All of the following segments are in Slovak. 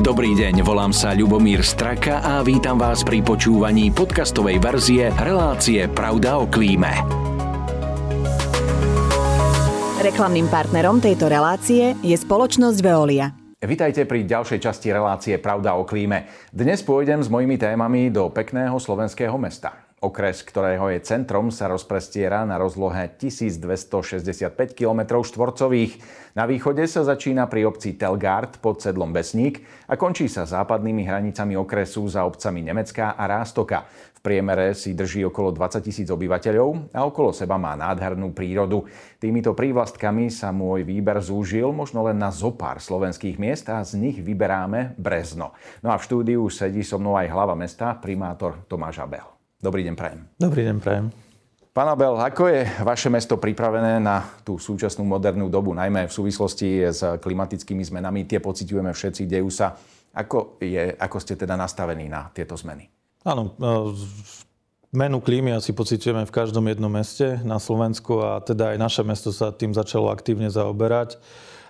Dobrý deň, volám sa Ľubomír Straka a vítam vás pri počúvaní podcastovej verzie relácie Pravda o klíme. Reklamným partnerom tejto relácie je spoločnosť Veolia. Vitajte pri ďalšej časti relácie Pravda o klíme. Dnes pôjdem s mojimi témami do pekného slovenského mesta. Okres, ktorého je centrom, sa rozprestiera na rozlohe 1265 km štvorcových. Na východe sa začína pri obci Telgard pod sedlom Besník a končí sa západnými hranicami okresu za obcami Nemecká a Rástoka. V priemere si drží okolo 20 tisíc obyvateľov a okolo seba má nádhernú prírodu. Týmito prívlastkami sa môj výber zúžil možno len na zopár slovenských miest a z nich vyberáme Brezno. No a v štúdiu sedí so mnou aj hlava mesta, primátor Tomáš Abel. Dobrý deň, prajem. Dobrý deň, prajem. Pán Abel, ako je vaše mesto pripravené na tú súčasnú modernú dobu, najmä v súvislosti s klimatickými zmenami? Tie pociťujeme všetci, dejú sa. Ako, je, ako ste teda nastavení na tieto zmeny? Áno, e, menu klímy asi pociťujeme v každom jednom meste na Slovensku a teda aj naše mesto sa tým začalo aktívne zaoberať.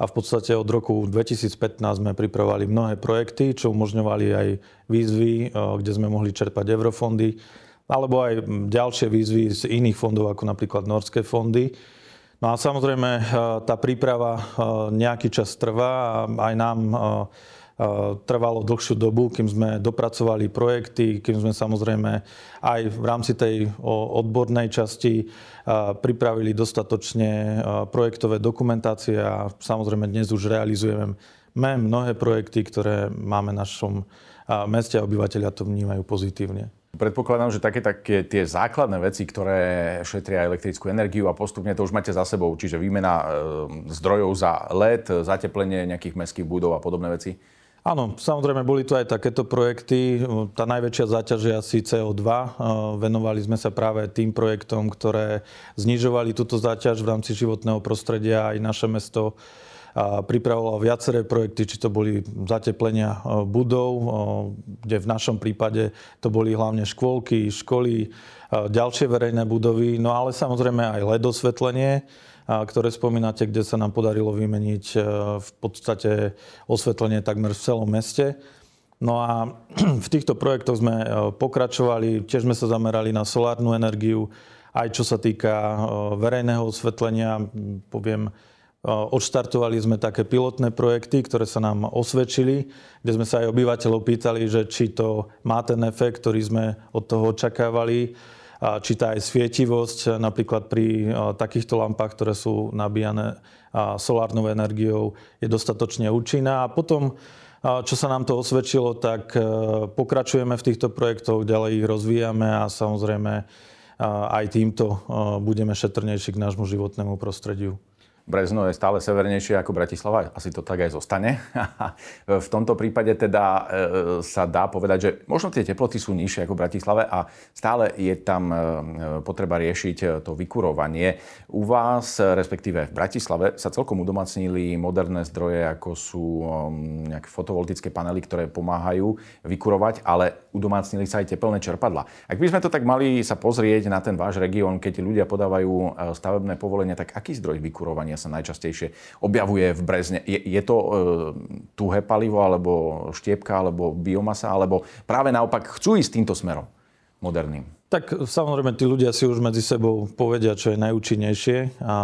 A v podstate od roku 2015 sme pripravovali mnohé projekty, čo umožňovali aj výzvy, e, kde sme mohli čerpať eurofondy alebo aj ďalšie výzvy z iných fondov, ako napríklad norské fondy. No a samozrejme e, tá príprava e, nejaký čas trvá a aj nám e, trvalo dlhšiu dobu, kým sme dopracovali projekty, kým sme samozrejme aj v rámci tej odbornej časti pripravili dostatočne projektové dokumentácie a samozrejme dnes už realizujeme mnohé projekty, ktoré máme v našom meste a obyvateľia to vnímajú pozitívne. Predpokladám, že také, také tie základné veci, ktoré šetria elektrickú energiu a postupne to už máte za sebou, čiže výmena e, zdrojov za LED, zateplenie nejakých mestských budov a podobné veci? Áno, samozrejme boli tu aj takéto projekty. Tá najväčšia záťaž je asi CO2. E, venovali sme sa práve tým projektom, ktoré znižovali túto záťaž v rámci životného prostredia. Aj naše mesto a pripravoval viaceré projekty, či to boli zateplenia e, budov, e, kde v našom prípade to boli hlavne škôlky, školy, e, ďalšie verejné budovy, no ale samozrejme aj LED osvetlenie, ktoré spomínate, kde sa nám podarilo vymeniť v podstate osvetlenie takmer v celom meste. No a v týchto projektoch sme pokračovali, tiež sme sa zamerali na solárnu energiu, aj čo sa týka verejného osvetlenia, poviem, Odštartovali sme také pilotné projekty, ktoré sa nám osvedčili, kde sme sa aj obyvateľov pýtali, že či to má ten efekt, ktorý sme od toho očakávali, či tá aj svietivosť napríklad pri takýchto lampách, ktoré sú nabíjane solárnou energiou, je dostatočne účinná. A potom, čo sa nám to osvedčilo, tak e, pokračujeme v týchto projektoch, ďalej ich rozvíjame a samozrejme aj týmto budeme šetrnejší k nášmu životnému prostrediu. Brezno je stále severnejšie ako Bratislava, asi to tak aj zostane. v tomto prípade teda e, sa dá povedať, že možno tie teploty sú nižšie ako v Bratislave a stále je tam e, potreba riešiť to vykurovanie. U vás, respektíve v Bratislave, sa celkom udomacnili moderné zdroje, ako sú e, nejaké fotovoltické panely, ktoré pomáhajú vykurovať, ale udomácnili sa aj teplné čerpadla. Ak by sme to tak mali sa pozrieť na ten váš región, keď ľudia podávajú stavebné povolenie, tak aký zdroj vykurovania spálenia sa najčastejšie objavuje v Brezne. Je, je to e, tuhé palivo, alebo štiepka, alebo biomasa, alebo práve naopak chcú ísť týmto smerom moderným? Tak samozrejme, tí ľudia si už medzi sebou povedia, čo je najúčinnejšie a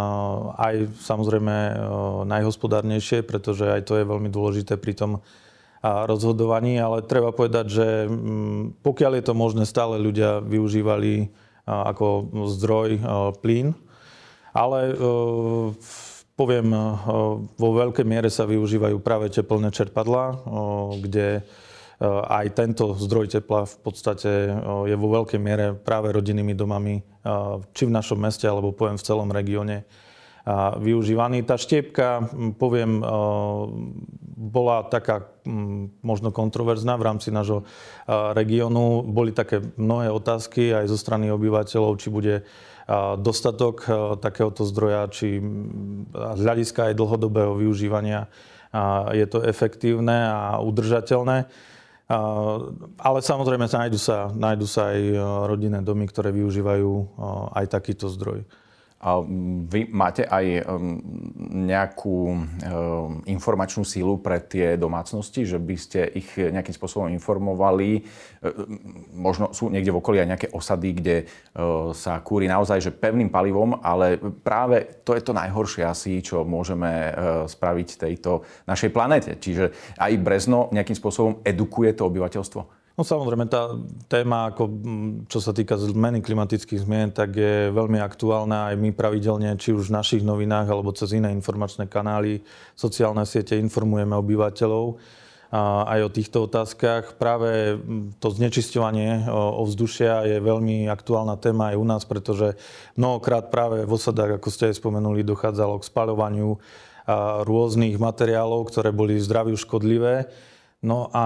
aj samozrejme e, najhospodárnejšie, pretože aj to je veľmi dôležité pri tom rozhodovaní, ale treba povedať, že mm, pokiaľ je to možné, stále ľudia využívali ako zdroj plyn ale e, poviem, e, vo veľkej miere sa využívajú práve teplné čerpadlá, e, kde aj tento zdroj tepla v podstate je vo veľkej miere práve rodinnými domami, či v našom meste, alebo poviem v celom regióne využívaný. Tá štiepka, poviem, bola taká možno kontroverzná v rámci nášho regiónu. Boli také mnohé otázky aj zo strany obyvateľov, či bude dostatok takéhoto zdroja, či z hľadiska aj dlhodobého využívania je to efektívne a udržateľné. Ale samozrejme nájdu sa, nájdu sa aj rodinné domy, ktoré využívajú aj takýto zdroj. Vy máte aj nejakú informačnú sílu pre tie domácnosti, že by ste ich nejakým spôsobom informovali? Možno sú niekde v okolí aj nejaké osady, kde sa kúri naozaj že pevným palivom, ale práve to je to najhoršie asi, čo môžeme spraviť tejto našej planete. Čiže aj Brezno nejakým spôsobom edukuje to obyvateľstvo? No samozrejme, tá téma, ako, čo sa týka zmeny klimatických zmien, tak je veľmi aktuálna. Aj my pravidelne, či už v našich novinách, alebo cez iné informačné kanály, sociálne siete informujeme obyvateľov aj o týchto otázkach. Práve to znečisťovanie ovzdušia je veľmi aktuálna téma aj u nás, pretože mnohokrát práve v osadách, ako ste aj spomenuli, dochádzalo k spaľovaniu rôznych materiálov, ktoré boli zdraviu škodlivé No a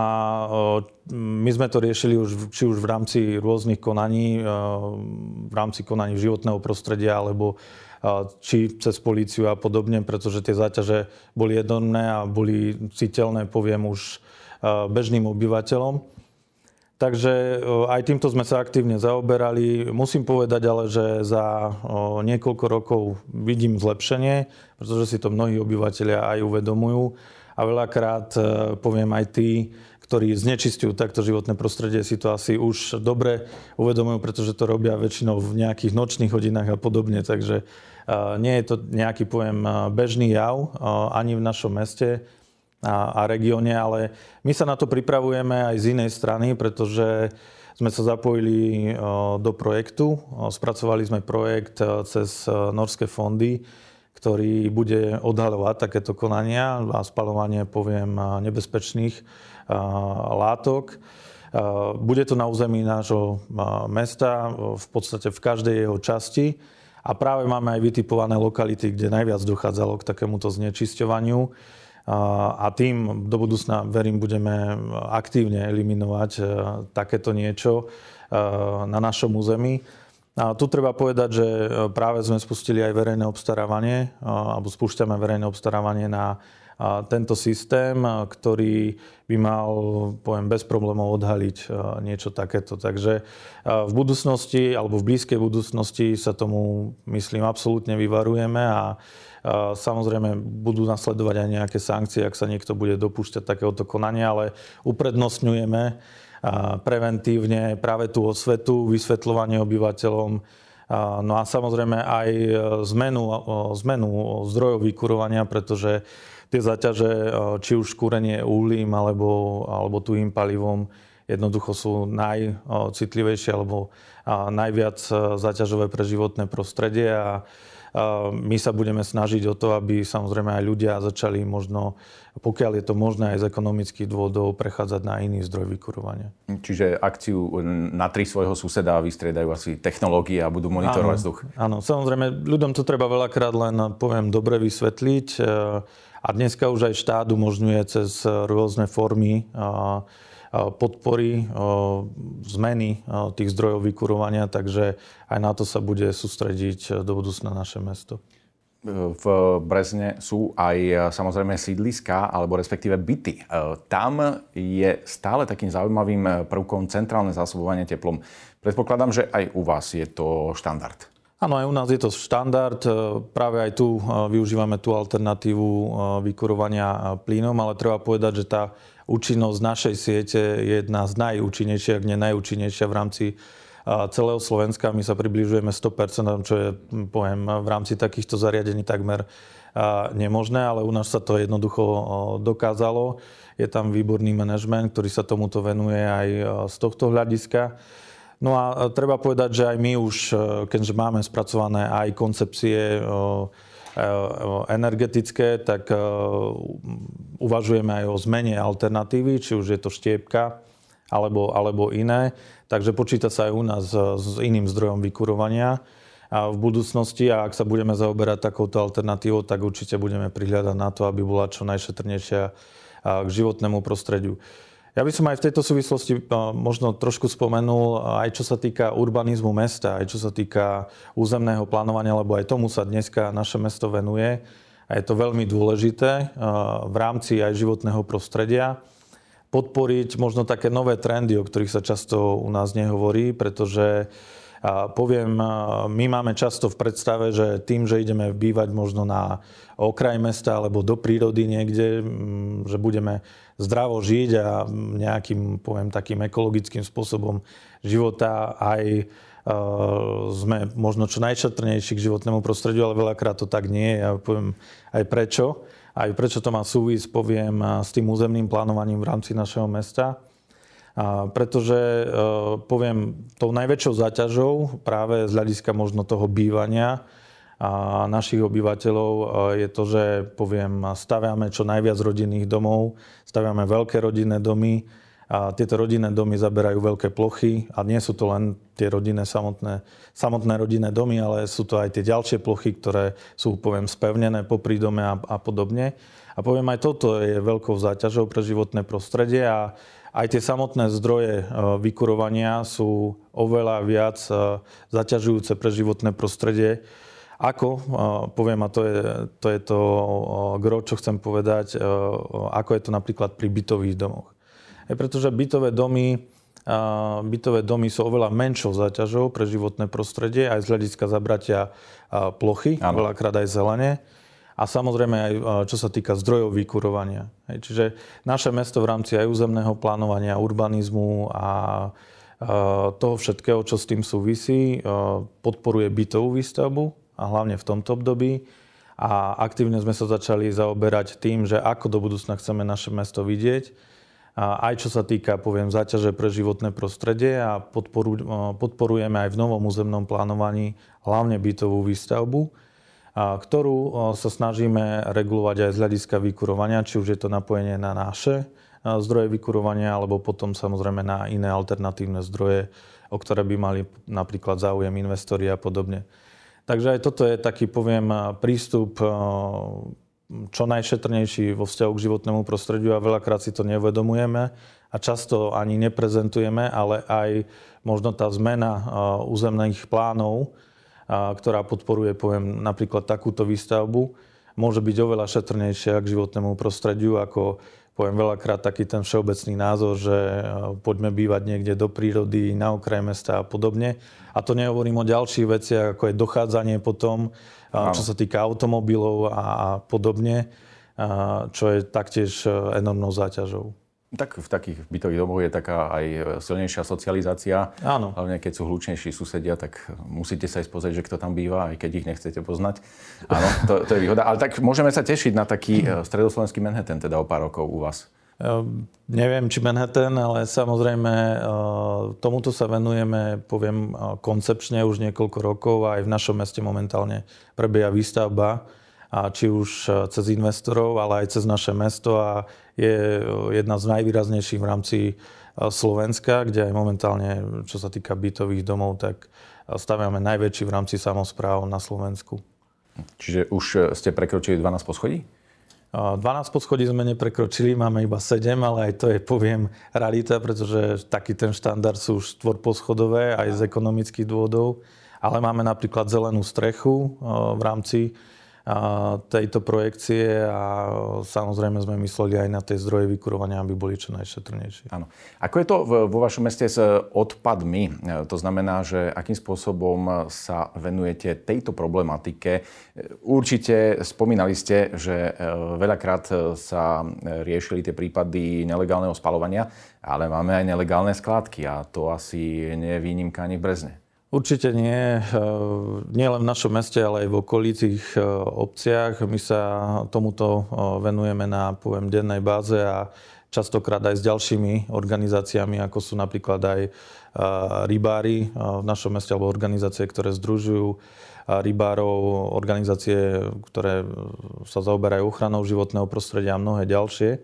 my sme to riešili už, či už v rámci rôznych konaní, v rámci konaní životného prostredia, alebo či cez políciu a podobne, pretože tie záťaže boli enormné a boli citeľné, poviem, už bežným obyvateľom. Takže aj týmto sme sa aktívne zaoberali. Musím povedať ale, že za niekoľko rokov vidím zlepšenie, pretože si to mnohí obyvateľia aj uvedomujú a veľakrát e, poviem aj tí, ktorí znečistujú takto životné prostredie, si to asi už dobre uvedomujú, pretože to robia väčšinou v nejakých nočných hodinách a podobne. Takže e, nie je to nejaký, poviem, e, bežný jav ani v našom meste a, regióne, ale my sa na to pripravujeme aj z inej strany, pretože sme sa zapojili do projektu. Spracovali sme projekt cez norské fondy, ktorý bude odhalovať takéto konania a spalovanie, poviem, nebezpečných látok. Bude to na území nášho mesta, v podstate v každej jeho časti. A práve máme aj vytipované lokality, kde najviac dochádzalo k takémuto znečisťovaniu. A tým do budúcna, verím, budeme aktívne eliminovať takéto niečo na našom území. A tu treba povedať, že e, práve sme spustili aj verejné obstarávanie, e, alebo spúšťame verejné obstarávanie na tento systém, e, ktorý by mal, poviem, bez problémov odhaliť niečo takéto. Takže v budúcnosti, alebo v blízkej budúcnosti sa tomu, myslím, absolútne vyvarujeme a Samozrejme, budú nasledovať aj nejaké sankcie, ak sa niekto bude dopúšťať takéhoto konania, ale uprednostňujeme preventívne práve tú osvetu, vysvetľovanie obyvateľom, no a samozrejme aj zmenu, zmenu zdrojov vykurovania, pretože tie zaťaže, či už kúrenie uhlím alebo, alebo tuhým palivom, jednoducho sú najcitlivejšie alebo najviac zaťažové pre životné prostredie a my sa budeme snažiť o to, aby samozrejme aj ľudia začali možno, pokiaľ je to možné aj z ekonomických dôvodov, prechádzať na iný zdroj vykurovania. Čiže akciu na tri svojho suseda vystriedajú asi technológie a budú monitorovať áno, vzduch. Áno, samozrejme, ľuďom to treba veľakrát len, poviem, dobre vysvetliť. E, a dneska už aj štát umožňuje cez rôzne formy podpory zmeny tých zdrojov vykurovania, takže aj na to sa bude sústrediť do budúcna naše mesto. V Brezne sú aj samozrejme sídliska, alebo respektíve byty. Tam je stále takým zaujímavým prvkom centrálne zásobovanie teplom. Predpokladám, že aj u vás je to štandard. Áno, aj u nás je to štandard. Práve aj tu využívame tú alternatívu vykurovania plynom, ale treba povedať, že tá účinnosť našej siete je jedna z najúčinnejších, ak nie najúčinnejšia v rámci celého Slovenska. My sa približujeme 100%, čo je, poviem, v rámci takýchto zariadení takmer nemožné, ale u nás sa to jednoducho dokázalo. Je tam výborný manažment, ktorý sa tomuto venuje aj z tohto hľadiska. No a treba povedať, že aj my už, keďže máme spracované aj koncepcie energetické, tak eh, uvažujeme aj o zmene alternatívy, či už je to štiepka alebo, alebo iné. Takže počíta sa aj u nás s iným zdrojom vykurovania v budúcnosti a ak sa budeme zaoberať takouto alternatívou, tak určite budeme prihľadať na to, aby bola čo najšetrnejšia k životnému prostrediu. Ja by som aj v tejto súvislosti eh, možno trošku spomenul, eh, aj čo sa týka urbanizmu mesta, aj čo sa týka územného plánovania, lebo aj tomu sa dneska naše mesto venuje. A je to veľmi dôležité eh, v rámci aj životného prostredia podporiť možno také nové trendy, o ktorých sa často u nás nehovorí, pretože A poviem, my máme často v predstave, že tým, že ideme bývať možno na okraj mesta alebo do prírody niekde, že budeme zdravo žiť a nejakým, poviem, takým ekologickým spôsobom života aj sme možno čo najšetrnejší k životnému prostrediu, ale veľakrát to tak nie je. Ja poviem aj prečo. Aj prečo to má súvis, poviem, s tým územným plánovaním v rámci našeho mesta. A pretože, e, poviem, tou najväčšou záťažou práve z hľadiska možno toho bývania a našich obyvateľov e, je to, že, poviem, staviame čo najviac rodinných domov, staviame veľké rodinné domy, a tieto rodinné domy zaberajú veľké plochy a nie sú to len tie rodinné samotné, samotné rodinné domy, ale sú to aj tie ďalšie plochy, ktoré sú, poviem, spevnené po prídome a, a podobne. A poviem, aj toto je veľkou záťažou pre životné prostredie a aj tie samotné zdroje e, vykurovania sú oveľa viac e, zaťažujúce pre životné prostredie, ako, e, poviem, a to je to, je to gro, čo chcem povedať, ako je to napríklad pri bytových domoch pretože bytové domy, bytové domy sú oveľa menšou záťažou pre životné prostredie, aj z hľadiska zabratia plochy, ano. veľakrát aj zelene. A samozrejme aj čo sa týka zdrojov vykurovania. Čiže naše mesto v rámci aj územného plánovania, urbanizmu a toho všetkého, čo s tým súvisí, podporuje bytovú výstavbu a hlavne v tomto období. A aktívne sme sa začali zaoberať tým, že ako do budúcna chceme naše mesto vidieť aj čo sa týka, poviem, záťaže pre životné prostredie a podporu, podporujeme aj v novom územnom plánovaní hlavne bytovú výstavbu, ktorú sa snažíme regulovať aj z hľadiska vykurovania, či už je to napojenie na naše zdroje vykurovania, alebo potom samozrejme na iné alternatívne zdroje, o ktoré by mali napríklad záujem investori a podobne. Takže aj toto je taký, poviem, prístup čo najšetrnejší vo vzťahu k životnému prostrediu a veľakrát si to neuvedomujeme a často ani neprezentujeme, ale aj možno tá zmena územných plánov, ktorá podporuje, poviem, napríklad takúto výstavbu, môže byť oveľa šetrnejšia k životnému prostrediu ako poviem veľakrát taký ten všeobecný názor, že poďme bývať niekde do prírody, na okraj mesta a podobne. A to nehovorím o ďalších veciach, ako je dochádzanie potom čo sa týka automobilov a podobne, čo je taktiež e, enormnou záťažou. Tak v takých bytových domoch je taká aj silnejšia socializácia. Áno. Hlavne keď sú hlučnejší susedia, tak musíte sa aj pozrieť, že kto tam býva, aj keď ich nechcete poznať. Áno, to, to je výhoda. Ale tak môžeme sa tešiť na taký e, stredoslovenský Manhattan teda o pár rokov u vás. Ehm, neviem, či Manhattan, ale samozrejme tomuto sa venujeme, poviem, koncepčne už niekoľko rokov a aj v našom meste momentálne prebieha výstavba, a či už cez investorov, ale aj cez naše mesto a je jedna z najvýraznejších v rámci Slovenska, kde aj momentálne, čo sa týka bytových domov, tak staviame najväčší v rámci samozpráv na Slovensku. Čiže už ste prekročili 12 poschodí? 12 poschodí sme neprekročili, máme iba 7, ale aj to je, poviem, realita, pretože taký ten štandard sú už poschodové aj z ekonomických dôvodov. Ale máme napríklad zelenú strechu v rámci tejto projekcie a samozrejme sme mysleli aj na tie zdroje vykurovania, aby boli čo najšetrnejšie. Áno. Ako je to vo vašom meste s odpadmi? To znamená, že akým spôsobom sa venujete tejto problematike? Určite spomínali ste, že e, veľakrát sa riešili tie prípady nelegálneho spalovania, ale máme aj nelegálne skládky a to asi nie je výnimka ani v Brezne. Určite nie. Eh, nie len v našom meste, ale aj v okolitých eh, obciach. My sa tomuto eh, venujeme na, poviem, dennej báze a častokrát aj s ďalšími organizáciami, ako sú napríklad aj rybári v našom meste, alebo organizácie, ktoré združujú rybárov, organizácie, ktoré sa zaoberajú ochranou životného prostredia a mnohé ďalšie.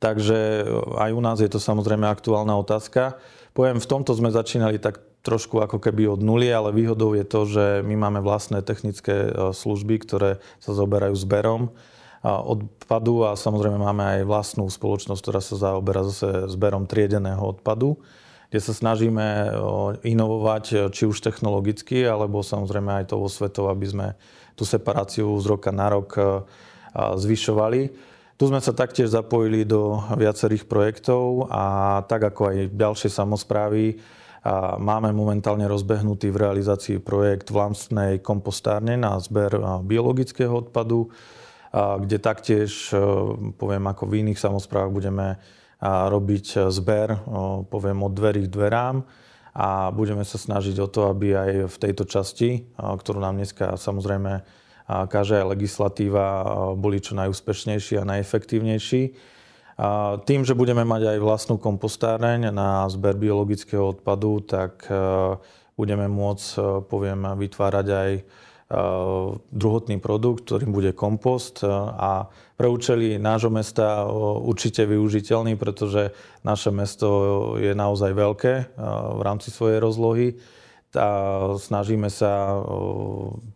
Takže aj u nás je to samozrejme aktuálna otázka. Poviem, v tomto sme začínali tak trošku ako keby od nuly, ale výhodou je to, že my máme vlastné technické e, služby, ktoré sa zoberajú zberom odpadu a samozrejme máme aj vlastnú spoločnosť, ktorá sa zaoberá zase zberom triedeného odpadu, kde sa snažíme e, inovovať e, či už technologicky, alebo samozrejme aj tou osvetou, aby sme tú separáciu z roka na rok zvyšovali. Tu sme sa taktiež zapojili do viacerých projektov a tak ako aj ďalšie samozprávy, A máme momentálne rozbehnutý v realizácii projekt vlastnej kompostárne na zber biologického odpadu, kde taktiež, poviem ako v iných samozprávach, budeme robiť zber, poviem od dverí k dverám a budeme sa snažiť o to, aby aj v tejto časti, ktorú nám dneska samozrejme káže aj legislatíva, boli čo najúspešnejší a najefektívnejší. Tým, že budeme mať aj vlastnú kompostáreň na zber biologického odpadu, tak budeme môcť, poviem, vytvárať aj druhotný produkt, ktorým bude kompost a pre účely nášho mesta určite využiteľný, pretože naše mesto je naozaj veľké v rámci svojej rozlohy. A snažíme sa,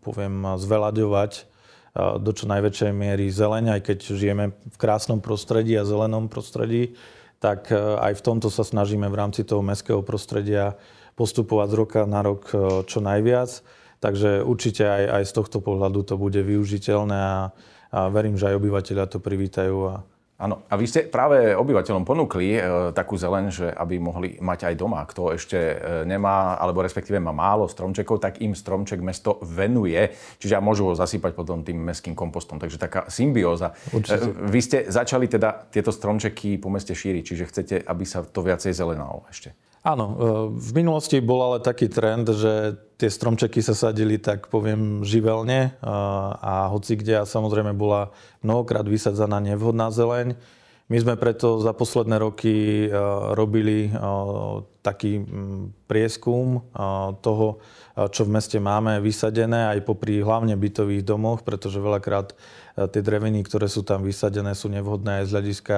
poviem, zvelaďovať do čo najväčšej miery zeleň, aj keď žijeme v krásnom prostredí a zelenom prostredí, tak aj v tomto sa snažíme v rámci toho mestského prostredia postupovať z roka na rok čo najviac. Takže určite aj, aj z tohto pohľadu to bude využiteľné a, a verím, že aj obyvateľia to privítajú. A... Áno, a vy ste práve obyvateľom ponúkli e, takú zelen, že aby mohli mať aj doma. Kto ešte e, nemá, alebo respektíve má málo stromčekov, tak im stromček mesto venuje, čiže môžu ho zasypať potom tým mestským kompostom. Takže taká symbióza. Určite. E, vy ste začali teda tieto stromčeky po meste šíriť, čiže chcete, aby sa to viacej zelenalo ešte. Áno, e, v minulosti bol ale taký trend, že tie stromčeky sa sadili, tak poviem, živelne a hoci kde a samozrejme bola mnohokrát vysadzaná nevhodná zeleň. My sme preto za posledné roky e, robili e, taký prieskum toho, čo v meste máme vysadené, aj popri hlavne bytových domoch, pretože veľakrát tie dreviny, ktoré sú tam vysadené, sú nevhodné aj z hľadiska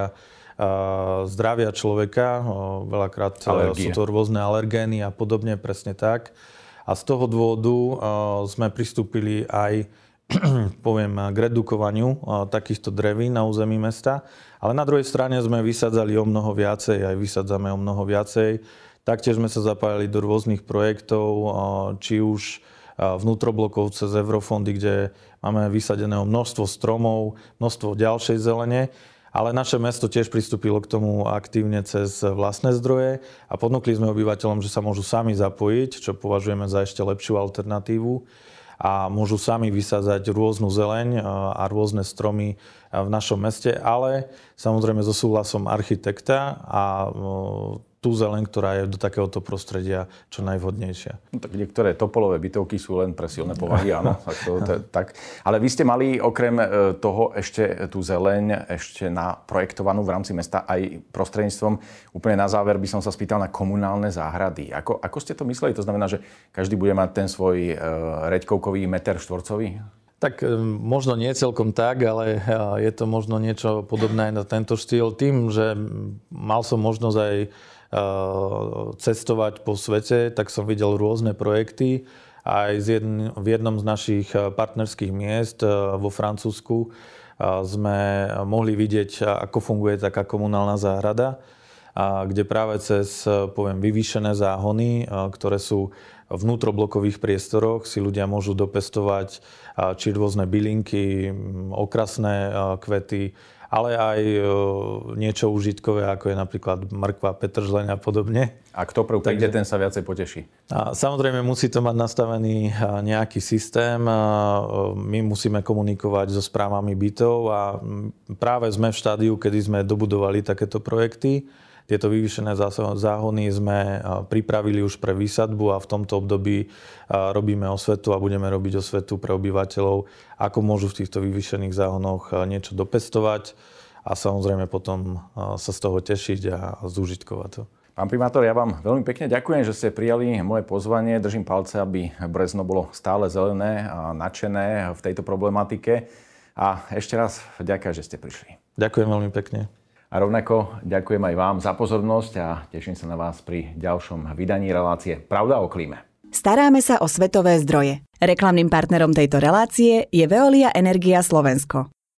zdravia človeka. Veľakrát Alergie. sú to rôzne alergény a podobne, presne tak. A z toho dôvodu sme pristúpili aj poviem, k redukovaniu takýchto drevín na území mesta. Ale na druhej strane sme vysadzali o mnoho viacej, aj vysadzame o mnoho viacej. Taktiež sme sa zapájali do rôznych projektov, či už vnútroblokov cez eurofondy, kde máme vysadené množstvo stromov, množstvo ďalšej zelene. Ale naše mesto tiež pristúpilo k tomu aktívne cez vlastné zdroje a ponúkli sme obyvateľom, že sa môžu sami zapojiť, čo považujeme za ešte lepšiu alternatívu. A môžu sami vysázať rôznu zeleň a rôzne stromy v našom meste, ale samozrejme so súhlasom architekta a tú zeleň, ktorá je do takéhoto prostredia čo najvhodnejšia. No, tak niektoré topolové bytovky sú len pre silné povahy, áno. tak, to, to, tak. Ale vy ste mali okrem e, toho ešte tú zeleň ešte naprojektovanú v rámci mesta aj prostredníctvom, úplne na záver by som sa spýtal na komunálne záhrady. Ako, ako ste to mysleli? To znamená, že každý bude mať ten svoj uh, reďkovkový meter štvorcový? Tak e, možno nie celkom tak, ale je to možno niečo podobné aj na tento štýl. Tým, že mal som možnosť aj cestovať po svete, tak som videl rôzne projekty. Aj v jednom z našich eh, partnerských miest eh, vo Francúzsku sme mohli vidieť, ako funguje taká komunálna záhrada, kde práve cez, poviem, vyvýšené záhony, ktoré sú vnútroblokových priestoroch, si ľudia môžu dopestovať či rôzne bylinky, okrasné kvety, ale aj e, niečo užitkové, ako je napríklad mrkva, petržleň a podobne. A kto prv príde, ten sa viacej poteší. A samozrejme musí to mať nastavený nejaký systém. My musíme komunikovať so správami bytov a práve sme v štádiu, kedy sme dobudovali takéto projekty. Tieto vyvýšené záhony sme pripravili už pre výsadbu a v tomto období robíme osvetu a budeme robiť osvetu pre obyvateľov, ako môžu v týchto vyvýšených záhonoch niečo dopestovať a samozrejme potom sa z toho tešiť a zúžitkovať to. Pán primátor, ja vám veľmi pekne ďakujem, že ste prijali moje pozvanie. Držím palce, aby Brezno bolo stále zelené a nadšené v tejto problematike. A ešte raz ďakujem, že ste prišli. Ďakujem veľmi pekne. A rovnako ďakujem aj vám za pozornosť a teším sa na vás pri ďalšom vydaní relácie Pravda o klíme. Staráme sa o svetové zdroje. Reklamným partnerom tejto relácie je Veolia Energia Slovensko.